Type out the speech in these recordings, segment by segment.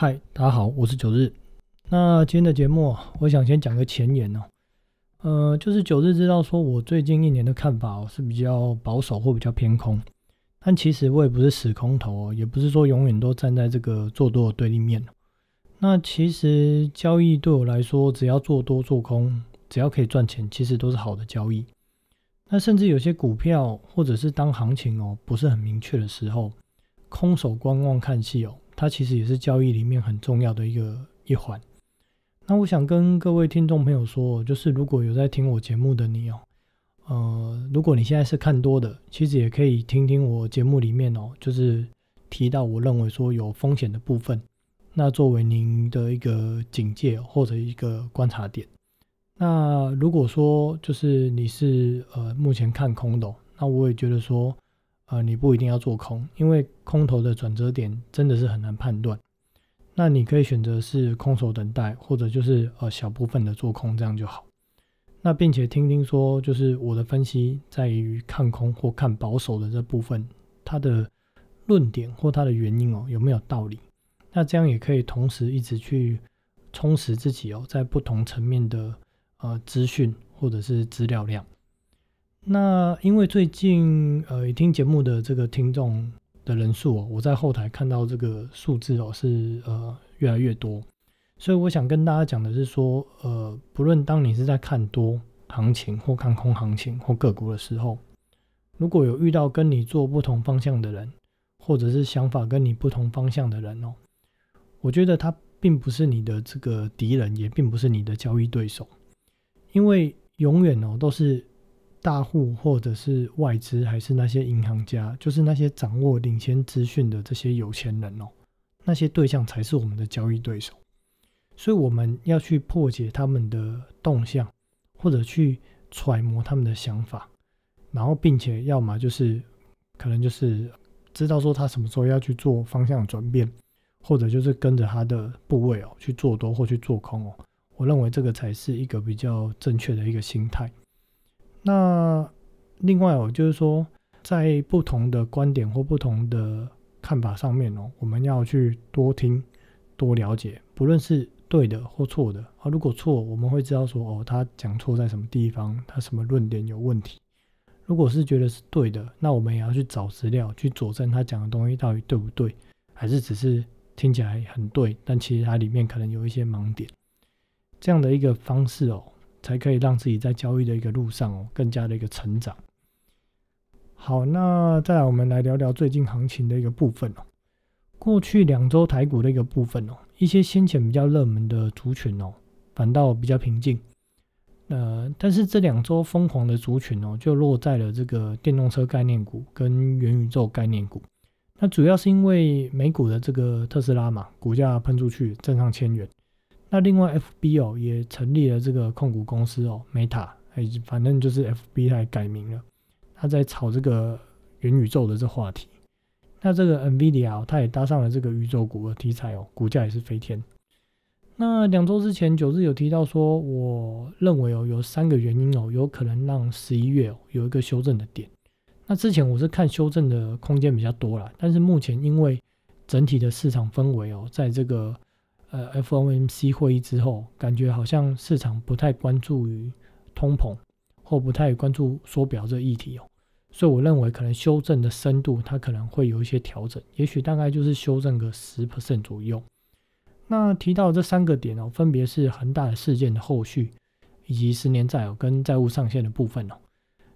嗨，大家好，我是九日。那今天的节目，我想先讲个前言哦。呃，就是九日知道说我最近一年的看法哦是比较保守或比较偏空，但其实我也不是死空头哦，也不是说永远都站在这个做多的对立面。那其实交易对我来说，只要做多做空，只要可以赚钱，其实都是好的交易。那甚至有些股票或者是当行情哦不是很明确的时候，空手观望看戏哦。它其实也是交易里面很重要的一个一环。那我想跟各位听众朋友说，就是如果有在听我节目的你哦，呃，如果你现在是看多的，其实也可以听听我节目里面哦，就是提到我认为说有风险的部分，那作为您的一个警戒或者一个观察点。那如果说就是你是呃目前看空的，那我也觉得说。啊，你不一定要做空，因为空头的转折点真的是很难判断。那你可以选择是空手等待，或者就是呃小部分的做空，这样就好。那并且听听说，就是我的分析在于看空或看保守的这部分，它的论点或它的原因哦有没有道理？那这样也可以同时一直去充实自己哦，在不同层面的呃资讯或者是资料量。那因为最近呃听节目的这个听众的人数哦，我在后台看到这个数字哦是呃越来越多，所以我想跟大家讲的是说，呃，不论当你是在看多行情或看空行情或个股的时候，如果有遇到跟你做不同方向的人，或者是想法跟你不同方向的人哦，我觉得他并不是你的这个敌人，也并不是你的交易对手，因为永远哦都是。大户或者是外资，还是那些银行家，就是那些掌握领先资讯的这些有钱人哦，那些对象才是我们的交易对手。所以我们要去破解他们的动向，或者去揣摩他们的想法，然后并且要么就是可能就是知道说他什么时候要去做方向转变，或者就是跟着他的部位哦去做多或去做空哦。我认为这个才是一个比较正确的一个心态。那另外哦，就是说，在不同的观点或不同的看法上面哦，我们要去多听、多了解，不论是对的或错的啊。如果错，我们会知道说哦，他讲错在什么地方，他什么论点有问题。如果是觉得是对的，那我们也要去找资料去佐证他讲的东西到底对不对，还是只是听起来很对，但其实它里面可能有一些盲点。这样的一个方式哦。才可以让自己在交易的一个路上哦，更加的一个成长。好，那再来我们来聊聊最近行情的一个部分哦。过去两周台股的一个部分哦，一些先前比较热门的族群哦，反倒比较平静。呃，但是这两周疯狂的族群哦，就落在了这个电动车概念股跟元宇宙概念股。那主要是因为美股的这个特斯拉嘛，股价喷出去，挣上千元。那另外，F B 哦也成立了这个控股公司哦，Meta，哎，反正就是 F B 它改名了，他在炒这个元宇宙的这话题。那这个 Nvidia 它也搭上了这个宇宙股的题材哦，股价也是飞天。那两周之前，九日有提到说，我认为哦有三个原因哦，有可能让十一月有一个修正的点。那之前我是看修正的空间比较多了，但是目前因为整体的市场氛围哦，在这个呃，FOMC 会议之后，感觉好像市场不太关注于通膨，或不太关注缩表这议题哦，所以我认为可能修正的深度它可能会有一些调整，也许大概就是修正个十 percent 左右。那提到这三个点哦，分别是恒大的事件的后续，以及十年债哦跟债务上限的部分哦。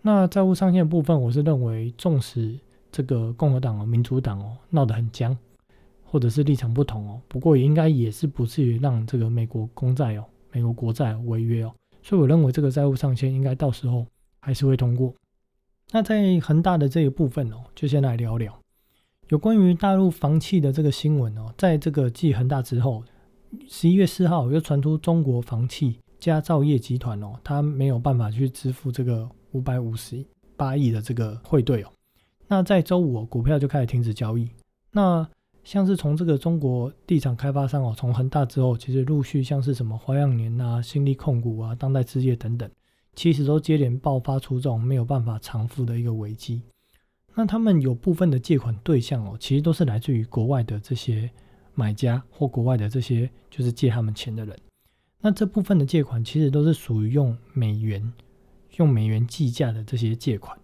那债务上限部分，我是认为，纵使这个共和党哦、民主党哦闹得很僵。或者是立场不同哦，不过也应该也是不至于让这个美国公债哦、美国国债违约哦，所以我认为这个债务上限应该到时候还是会通过。那在恒大的这一部分哦，就先来聊聊有关于大陆房企的这个新闻哦，在这个继恒大之后，十一月四号又传出中国房企佳兆业集团哦，它没有办法去支付这个五百五十八亿的这个汇兑哦，那在周五股票就开始停止交易，那。像是从这个中国地产开发商哦，从恒大之后，其实陆续像是什么花样年啊、新力控股啊、当代置业等等，其实都接连爆发出这种没有办法偿付的一个危机。那他们有部分的借款对象哦，其实都是来自于国外的这些买家或国外的这些就是借他们钱的人。那这部分的借款其实都是属于用美元、用美元计价的这些借款。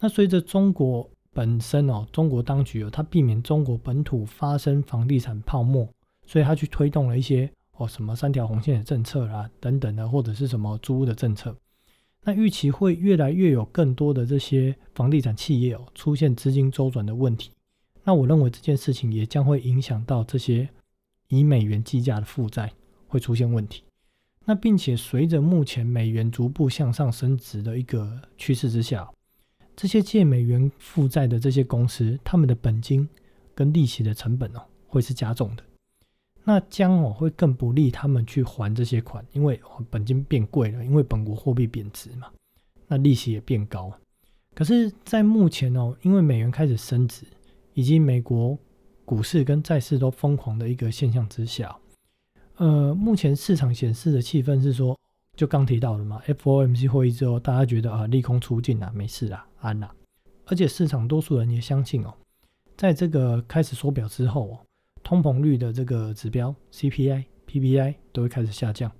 那随着中国本身哦，中国当局哦，它避免中国本土发生房地产泡沫，所以它去推动了一些哦什么三条红线的政策啦等等的，或者是什么租屋的政策。那预期会越来越有更多的这些房地产企业哦出现资金周转的问题。那我认为这件事情也将会影响到这些以美元计价的负债会出现问题。那并且随着目前美元逐步向上升值的一个趋势之下，这些借美元负债的这些公司，他们的本金跟利息的成本哦会是加重的。那将哦会更不利他们去还这些款，因为本金变贵了，因为本国货币贬值嘛，那利息也变高。可是，在目前哦，因为美元开始升值，以及美国股市跟债市都疯狂的一个现象之下，呃，目前市场显示的气氛是说，就刚提到的嘛，FOMC 会议之后，大家觉得啊，利空出尽啊，没事啊，安啦。而且市场多数人也相信哦，在这个开始缩表之后哦。通膨率的这个指标 CPI、PPI 都会开始下降，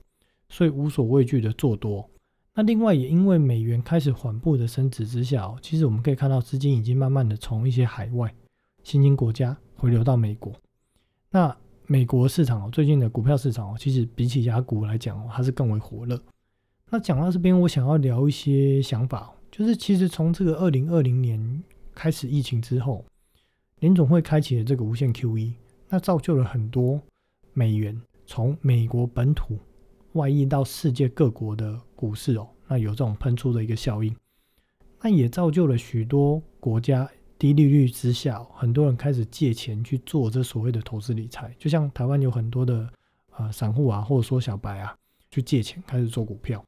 所以无所畏惧的做多。那另外也因为美元开始缓步的升值之下哦，其实我们可以看到资金已经慢慢的从一些海外新兴国家回流到美国。那美国市场哦，最近的股票市场哦，其实比起雅股来讲哦，它是更为火热。那讲到这边，我想要聊一些想法，就是其实从这个二零二零年开始疫情之后，联总会开启了这个无限 QE。那造就了很多美元从美国本土外溢到世界各国的股市哦，那有这种喷出的一个效应，那也造就了许多国家低利率之下，很多人开始借钱去做这所谓的投资理财，就像台湾有很多的呃散户啊，或者说小白啊，去借钱开始做股票。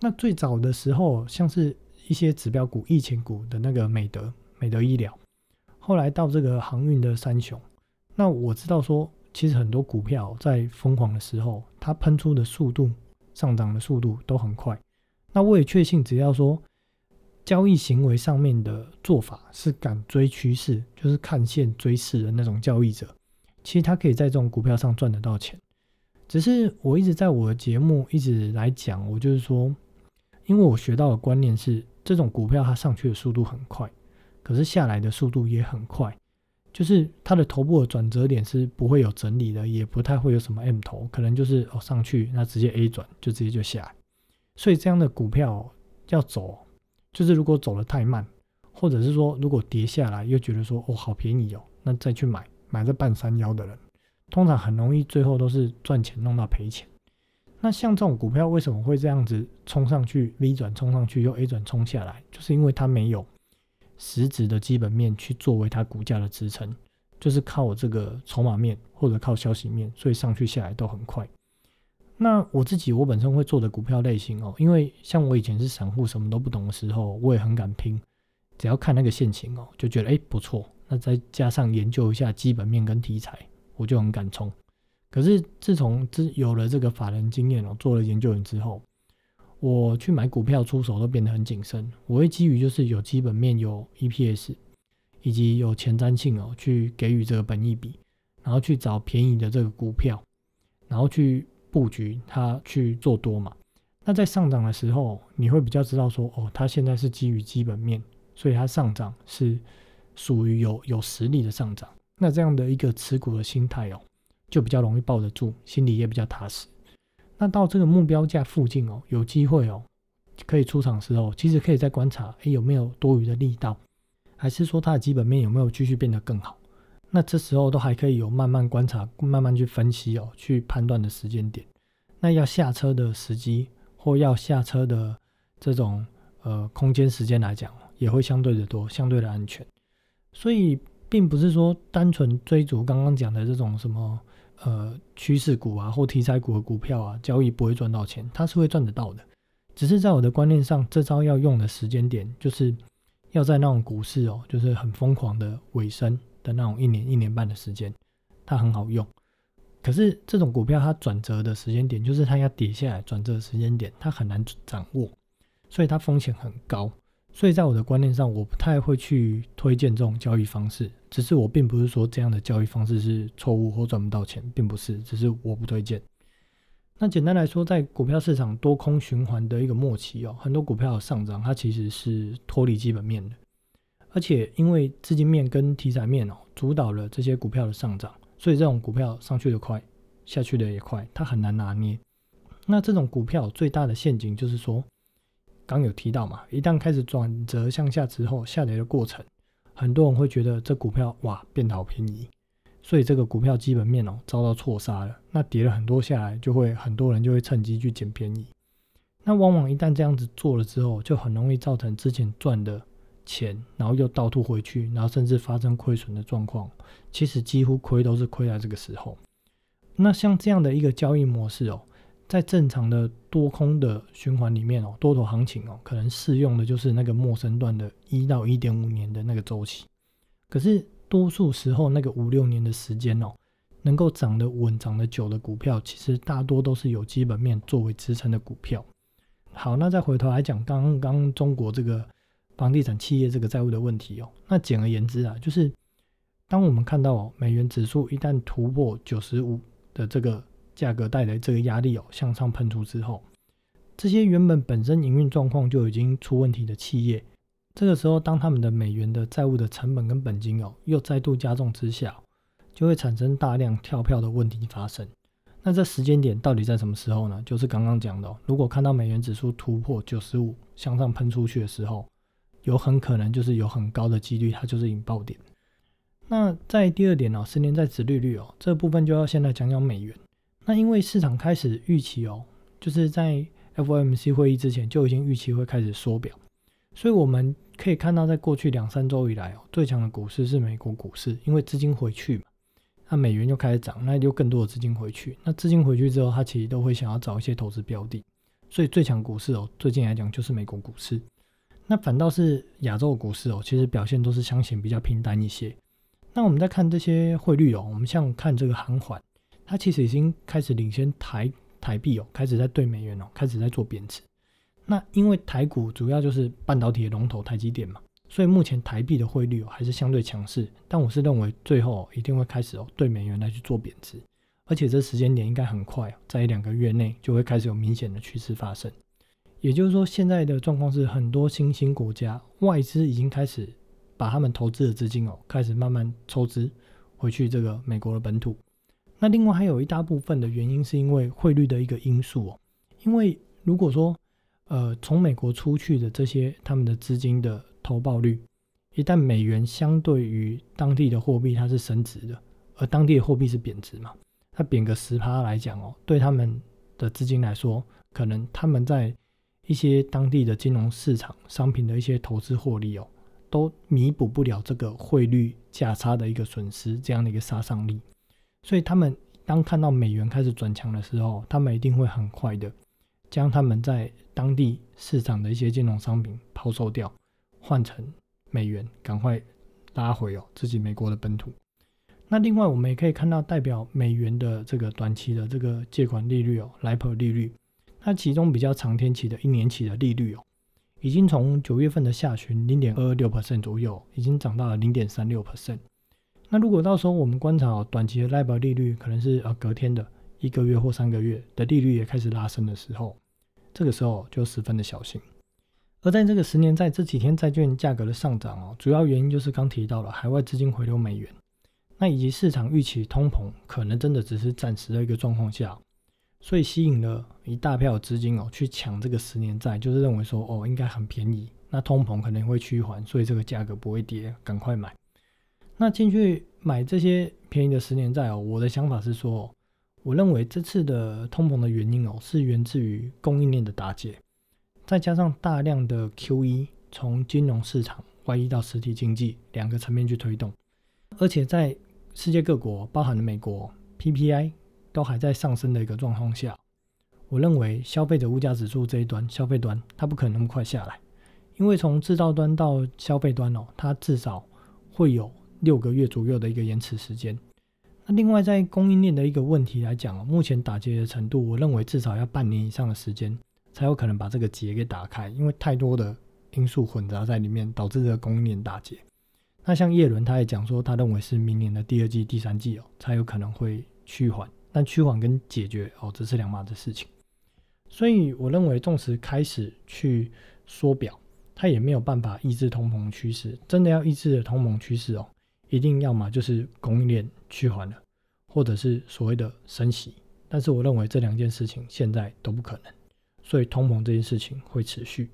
那最早的时候，像是一些指标股、疫情股的那个美德、美德医疗，后来到这个航运的三雄。那我知道说，其实很多股票在疯狂的时候，它喷出的速度、上涨的速度都很快。那我也确信，只要说交易行为上面的做法是敢追趋势，就是看线追势的那种交易者，其实他可以在这种股票上赚得到钱。只是我一直在我的节目一直来讲，我就是说，因为我学到的观念是，这种股票它上去的速度很快，可是下来的速度也很快。就是它的头部的转折点是不会有整理的，也不太会有什么 M 头，可能就是哦上去那直接 A 转就直接就下来，所以这样的股票要走，就是如果走的太慢，或者是说如果跌下来又觉得说哦好便宜哦，那再去买买这半山腰的人，通常很容易最后都是赚钱弄到赔钱。那像这种股票为什么会这样子冲上去 V 转冲上去又 A 转冲下来，就是因为它没有。实质的基本面去作为它股价的支撑，就是靠我这个筹码面或者靠消息面，所以上去下来都很快。那我自己我本身会做的股票类型哦，因为像我以前是散户，什么都不懂的时候，我也很敢拼，只要看那个线情哦，就觉得哎不错。那再加上研究一下基本面跟题材，我就很敢冲。可是自从自有了这个法人经验哦，做了研究员之后。我去买股票出手都变得很谨慎，我会基于就是有基本面、有 EPS，以及有前瞻性哦，去给予这个本益比，然后去找便宜的这个股票，然后去布局它去做多嘛。那在上涨的时候，你会比较知道说，哦，它现在是基于基本面，所以它上涨是属于有有实力的上涨。那这样的一个持股的心态哦，就比较容易抱得住，心里也比较踏实。那到这个目标价附近哦，有机会哦，可以出场时候，其实可以再观察，哎，有没有多余的力道，还是说它的基本面有没有继续变得更好？那这时候都还可以有慢慢观察、慢慢去分析哦，去判断的时间点。那要下车的时机或要下车的这种呃空间时间来讲，也会相对的多，相对的安全。所以并不是说单纯追逐刚刚讲的这种什么。呃，趋势股啊，或题材股的股票啊，交易不会赚到钱，它是会赚得到的。只是在我的观念上，这招要用的时间点，就是要在那种股市哦，就是很疯狂的尾声的那种一年一年半的时间，它很好用。可是这种股票它转折的时间点，就是它要跌下来转折的时间点，它很难掌握，所以它风险很高。所以在我的观念上，我不太会去推荐这种交易方式。只是我并不是说这样的交易方式是错误或赚不到钱，并不是，只是我不推荐。那简单来说，在股票市场多空循环的一个末期哦，很多股票的上涨它其实是脱离基本面的，而且因为资金面跟题材面哦主导了这些股票的上涨，所以这种股票上去的快，下去的也快，它很难拿捏。那这种股票最大的陷阱就是说。刚有提到嘛，一旦开始转折向下之后，下跌的过程，很多人会觉得这股票哇变得好便宜，所以这个股票基本面哦遭到错杀了。那跌了很多下来，就会很多人就会趁机去捡便宜。那往往一旦这样子做了之后，就很容易造成之前赚的钱，然后又倒吐回去，然后甚至发生亏损的状况。其实几乎亏都是亏在这个时候。那像这样的一个交易模式哦。在正常的多空的循环里面哦，多头行情哦，可能适用的就是那个陌生段的一到一点五年的那个周期。可是多数时候，那个五六年的时间哦，能够涨得稳、涨得久的股票，其实大多都是有基本面作为支撑的股票。好，那再回头来讲，刚刚中国这个房地产企业这个债务的问题哦，那简而言之啊，就是当我们看到哦美元指数一旦突破九十五的这个。价格带来这个压力哦，向上喷出之后，这些原本本身营运状况就已经出问题的企业，这个时候当他们的美元的债务的成本跟本金哦又再度加重之下，就会产生大量跳票的问题发生。那这时间点到底在什么时候呢？就是刚刚讲的，如果看到美元指数突破九十五向上喷出去的时候，有很可能就是有很高的几率它就是引爆点。那在第二点哦，十年债殖利率哦这部分就要先来讲讲美元。那因为市场开始预期哦，就是在 FOMC 会议之前就已经预期会开始缩表，所以我们可以看到，在过去两三周以来哦，最强的股市是美国股市，因为资金回去嘛，那美元就开始涨，那就更多的资金回去，那资金回去之后，它其实都会想要找一些投资标的，所以最强股市哦，最近来讲就是美国股市，那反倒是亚洲股市哦，其实表现都是相显比较平淡一些。那我们再看这些汇率哦，我们像看这个韩环。它其实已经开始领先台台币哦，开始在对美元哦，开始在做贬值。那因为台股主要就是半导体的龙头台积电嘛，所以目前台币的汇率哦还是相对强势。但我是认为最后一定会开始哦对美元来去做贬值，而且这时间点应该很快，在一两个月内就会开始有明显的趋势发生。也就是说，现在的状况是很多新兴国家外资已经开始把他们投资的资金哦，开始慢慢抽资回去这个美国的本土。那另外还有一大部分的原因是因为汇率的一个因素哦，因为如果说呃从美国出去的这些他们的资金的投报率，一旦美元相对于当地的货币它是升值的，而当地的货币是贬值嘛，它贬个十趴来讲哦，对他们的资金来说，可能他们在一些当地的金融市场商品的一些投资获利哦，都弥补不了这个汇率价差的一个损失这样的一个杀伤力。所以他们当看到美元开始转强的时候，他们一定会很快的将他们在当地市场的一些金融商品抛售掉，换成美元，赶快拉回哦自己美国的本土。那另外我们也可以看到，代表美元的这个短期的这个借款利率哦，LIBOR 利率，它其中比较长天期的一年期的利率哦，已经从九月份的下旬零点二六 percent 左右，已经涨到了零点三六 percent。那如果到时候我们观察短期的 LIBOR 利率，可能是呃隔天的一个月或三个月的利率也开始拉升的时候，这个时候就十分的小心。而在这个十年债这几天债券价格的上涨哦，主要原因就是刚提到了海外资金回流美元，那以及市场预期通膨可能真的只是暂时的一个状况下，所以吸引了一大票资金哦去抢这个十年债，就是认为说哦应该很便宜，那通膨可能会趋缓，所以这个价格不会跌，赶快买。那进去买这些便宜的十年债哦，我的想法是说，我认为这次的通膨的原因哦，是源自于供应链的打解，再加上大量的 QE 从金融市场外溢到实体经济两个层面去推动，而且在世界各国，包含了美国 PPI 都还在上升的一个状况下，我认为消费者物价指数这一端，消费端它不可能那么快下来，因为从制造端到消费端哦，它至少会有。六个月左右的一个延迟时间。那另外在供应链的一个问题来讲，目前打结的程度，我认为至少要半年以上的时间，才有可能把这个结给打开。因为太多的因素混杂在里面，导致这个供应链打结。那像叶伦他也讲说，他认为是明年的第二季、第三季哦，才有可能会趋缓。但趋缓跟解决哦，这是两码的事情。所以我认为，纵使开始去缩表，它也没有办法抑制通膨趋势。真的要抑制的通膨趋势哦，一定要么就是供应链趋缓了，或者是所谓的升息。但是我认为这两件事情现在都不可能，所以通膨这件事情会持续。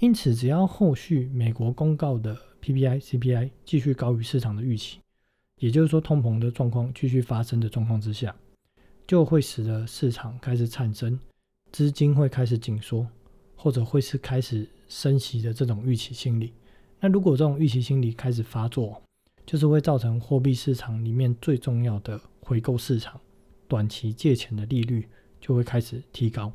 因此，只要后续美国公告的 PPI、CPI 继续高于市场的预期，也就是说通膨的状况继续发生的状况之下，就会使得市场开始产生资金会开始紧缩，或者会是开始升息的这种预期心理。那如果这种预期心理开始发作，就是会造成货币市场里面最重要的回购市场。短期借钱的利率就会开始提高，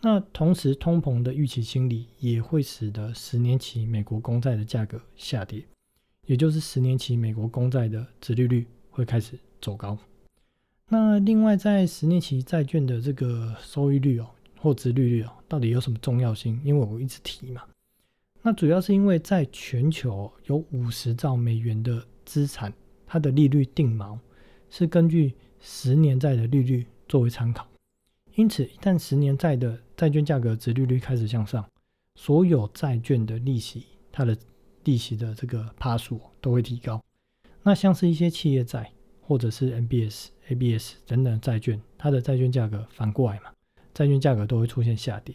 那同时通膨的预期心理也会使得十年期美国公债的价格下跌，也就是十年期美国公债的殖利率会开始走高。那另外在十年期债券的这个收益率哦或殖利率哦到底有什么重要性？因为我一直提嘛，那主要是因为在全球有五十兆美元的资产，它的利率定锚是根据。十年债的利率作为参考，因此一旦十年债的债券价格值利率开始向上，所有债券的利息，它的利息的这个趴数都会提高。那像是一些企业债或者是 MBS、ABS 等等债券，它的债券价格反过来嘛，债券价格都会出现下跌。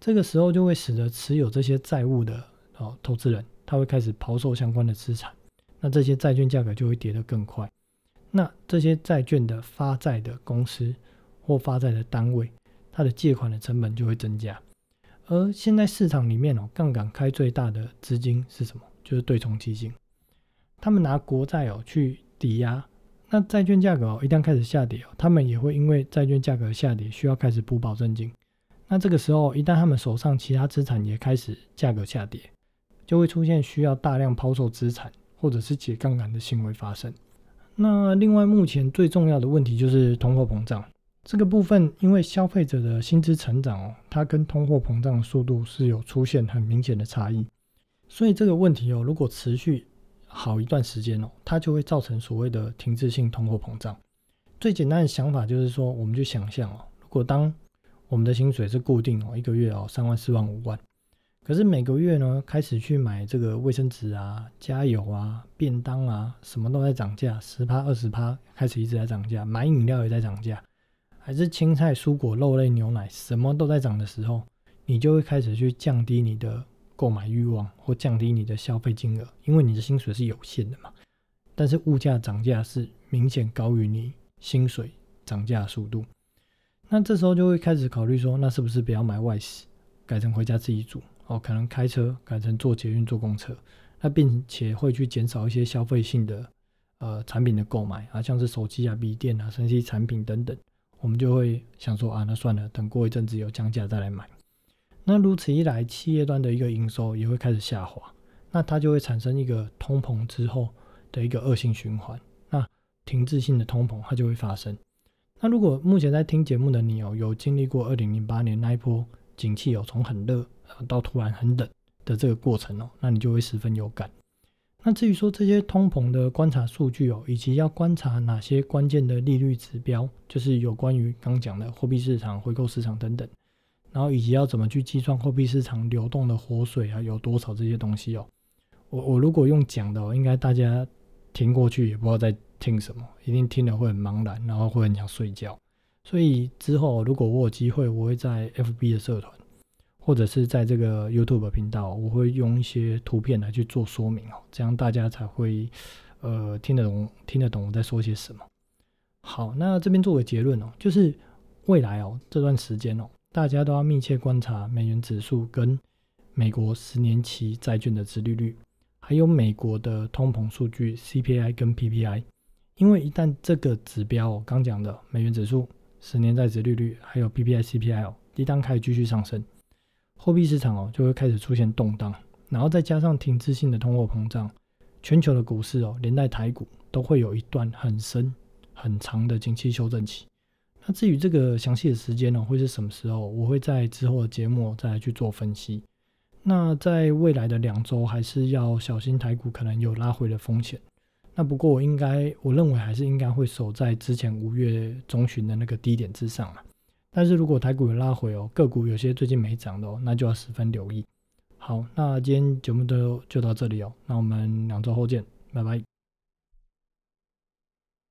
这个时候就会使得持有这些债务的哦投资人，他会开始抛售相关的资产，那这些债券价格就会跌得更快。那这些债券的发债的公司或发债的单位，它的借款的成本就会增加。而现在市场里面哦，杠杆开最大的资金是什么？就是对冲基金。他们拿国债哦去抵押，那债券价格哦一旦开始下跌哦，他们也会因为债券价格下跌，需要开始补保证金。那这个时候一旦他们手上其他资产也开始价格下跌，就会出现需要大量抛售资产或者是解杠杆的行为发生。那另外，目前最重要的问题就是通货膨胀这个部分，因为消费者的薪资成长哦，它跟通货膨胀速度是有出现很明显的差异，所以这个问题哦，如果持续好一段时间哦，它就会造成所谓的停滞性通货膨胀。最简单的想法就是说，我们就想象哦，如果当我们的薪水是固定哦，一个月哦三万、四万、五万。可是每个月呢，开始去买这个卫生纸啊、加油啊、便当啊，什么都在涨价，十趴、二十趴，开始一直在涨价。买饮料也在涨价，还是青菜、蔬果、肉类、牛奶，什么都在涨的时候，你就会开始去降低你的购买欲望，或降低你的消费金额，因为你的薪水是有限的嘛。但是物价涨价是明显高于你薪水涨价速度，那这时候就会开始考虑说，那是不是不要买外食，改成回家自己煮？哦，可能开车改成坐捷运、坐公车，那并且会去减少一些消费性的呃产品的购买啊，像是手机啊、笔电啊、升级产品等等，我们就会想说啊，那算了，等过一阵子有降价再来买。那如此一来，企业端的一个营收也会开始下滑，那它就会产生一个通膨之后的一个恶性循环，那停滞性的通膨它就会发生。那如果目前在听节目的你哦，有经历过二零零八年那一波景气哦，从很热啊。到突然很冷的这个过程哦，那你就会十分有感。那至于说这些通膨的观察数据哦，以及要观察哪些关键的利率指标，就是有关于刚讲的货币市场、回购市场等等，然后以及要怎么去计算货币市场流动的活水啊有多少这些东西哦，我我如果用讲的，应该大家听过去也不知道在听什么，一定听了会很茫然，然后会很想睡觉。所以之后如果我有机会，我会在 FB 的社团。或者是在这个 YouTube 频道，我会用一些图片来去做说明哦，这样大家才会呃听得懂听得懂我在说些什么。好，那这边做个结论哦，就是未来哦这段时间哦，大家都要密切观察美元指数跟美国十年期债券的殖利率，还有美国的通膨数据 CPI 跟 PPI，因为一旦这个指标哦刚讲的美元指数、十年债殖利率还有 PPI、CPI 一旦开始继续上升。货币市场哦就会开始出现动荡，然后再加上停滞性的通货膨胀，全球的股市哦连带台股都会有一段很深很长的景气修正期。那至于这个详细的时间呢会是什么时候，我会在之后的节目再来去做分析。那在未来的两周还是要小心台股可能有拉回的风险。那不过我应该，我认为还是应该会守在之前五月中旬的那个低点之上嘛。但是如果台股有拉回哦，个股有些最近没涨的哦，那就要十分留意。好，那今天节目就就到这里哦，那我们两周后见，拜拜。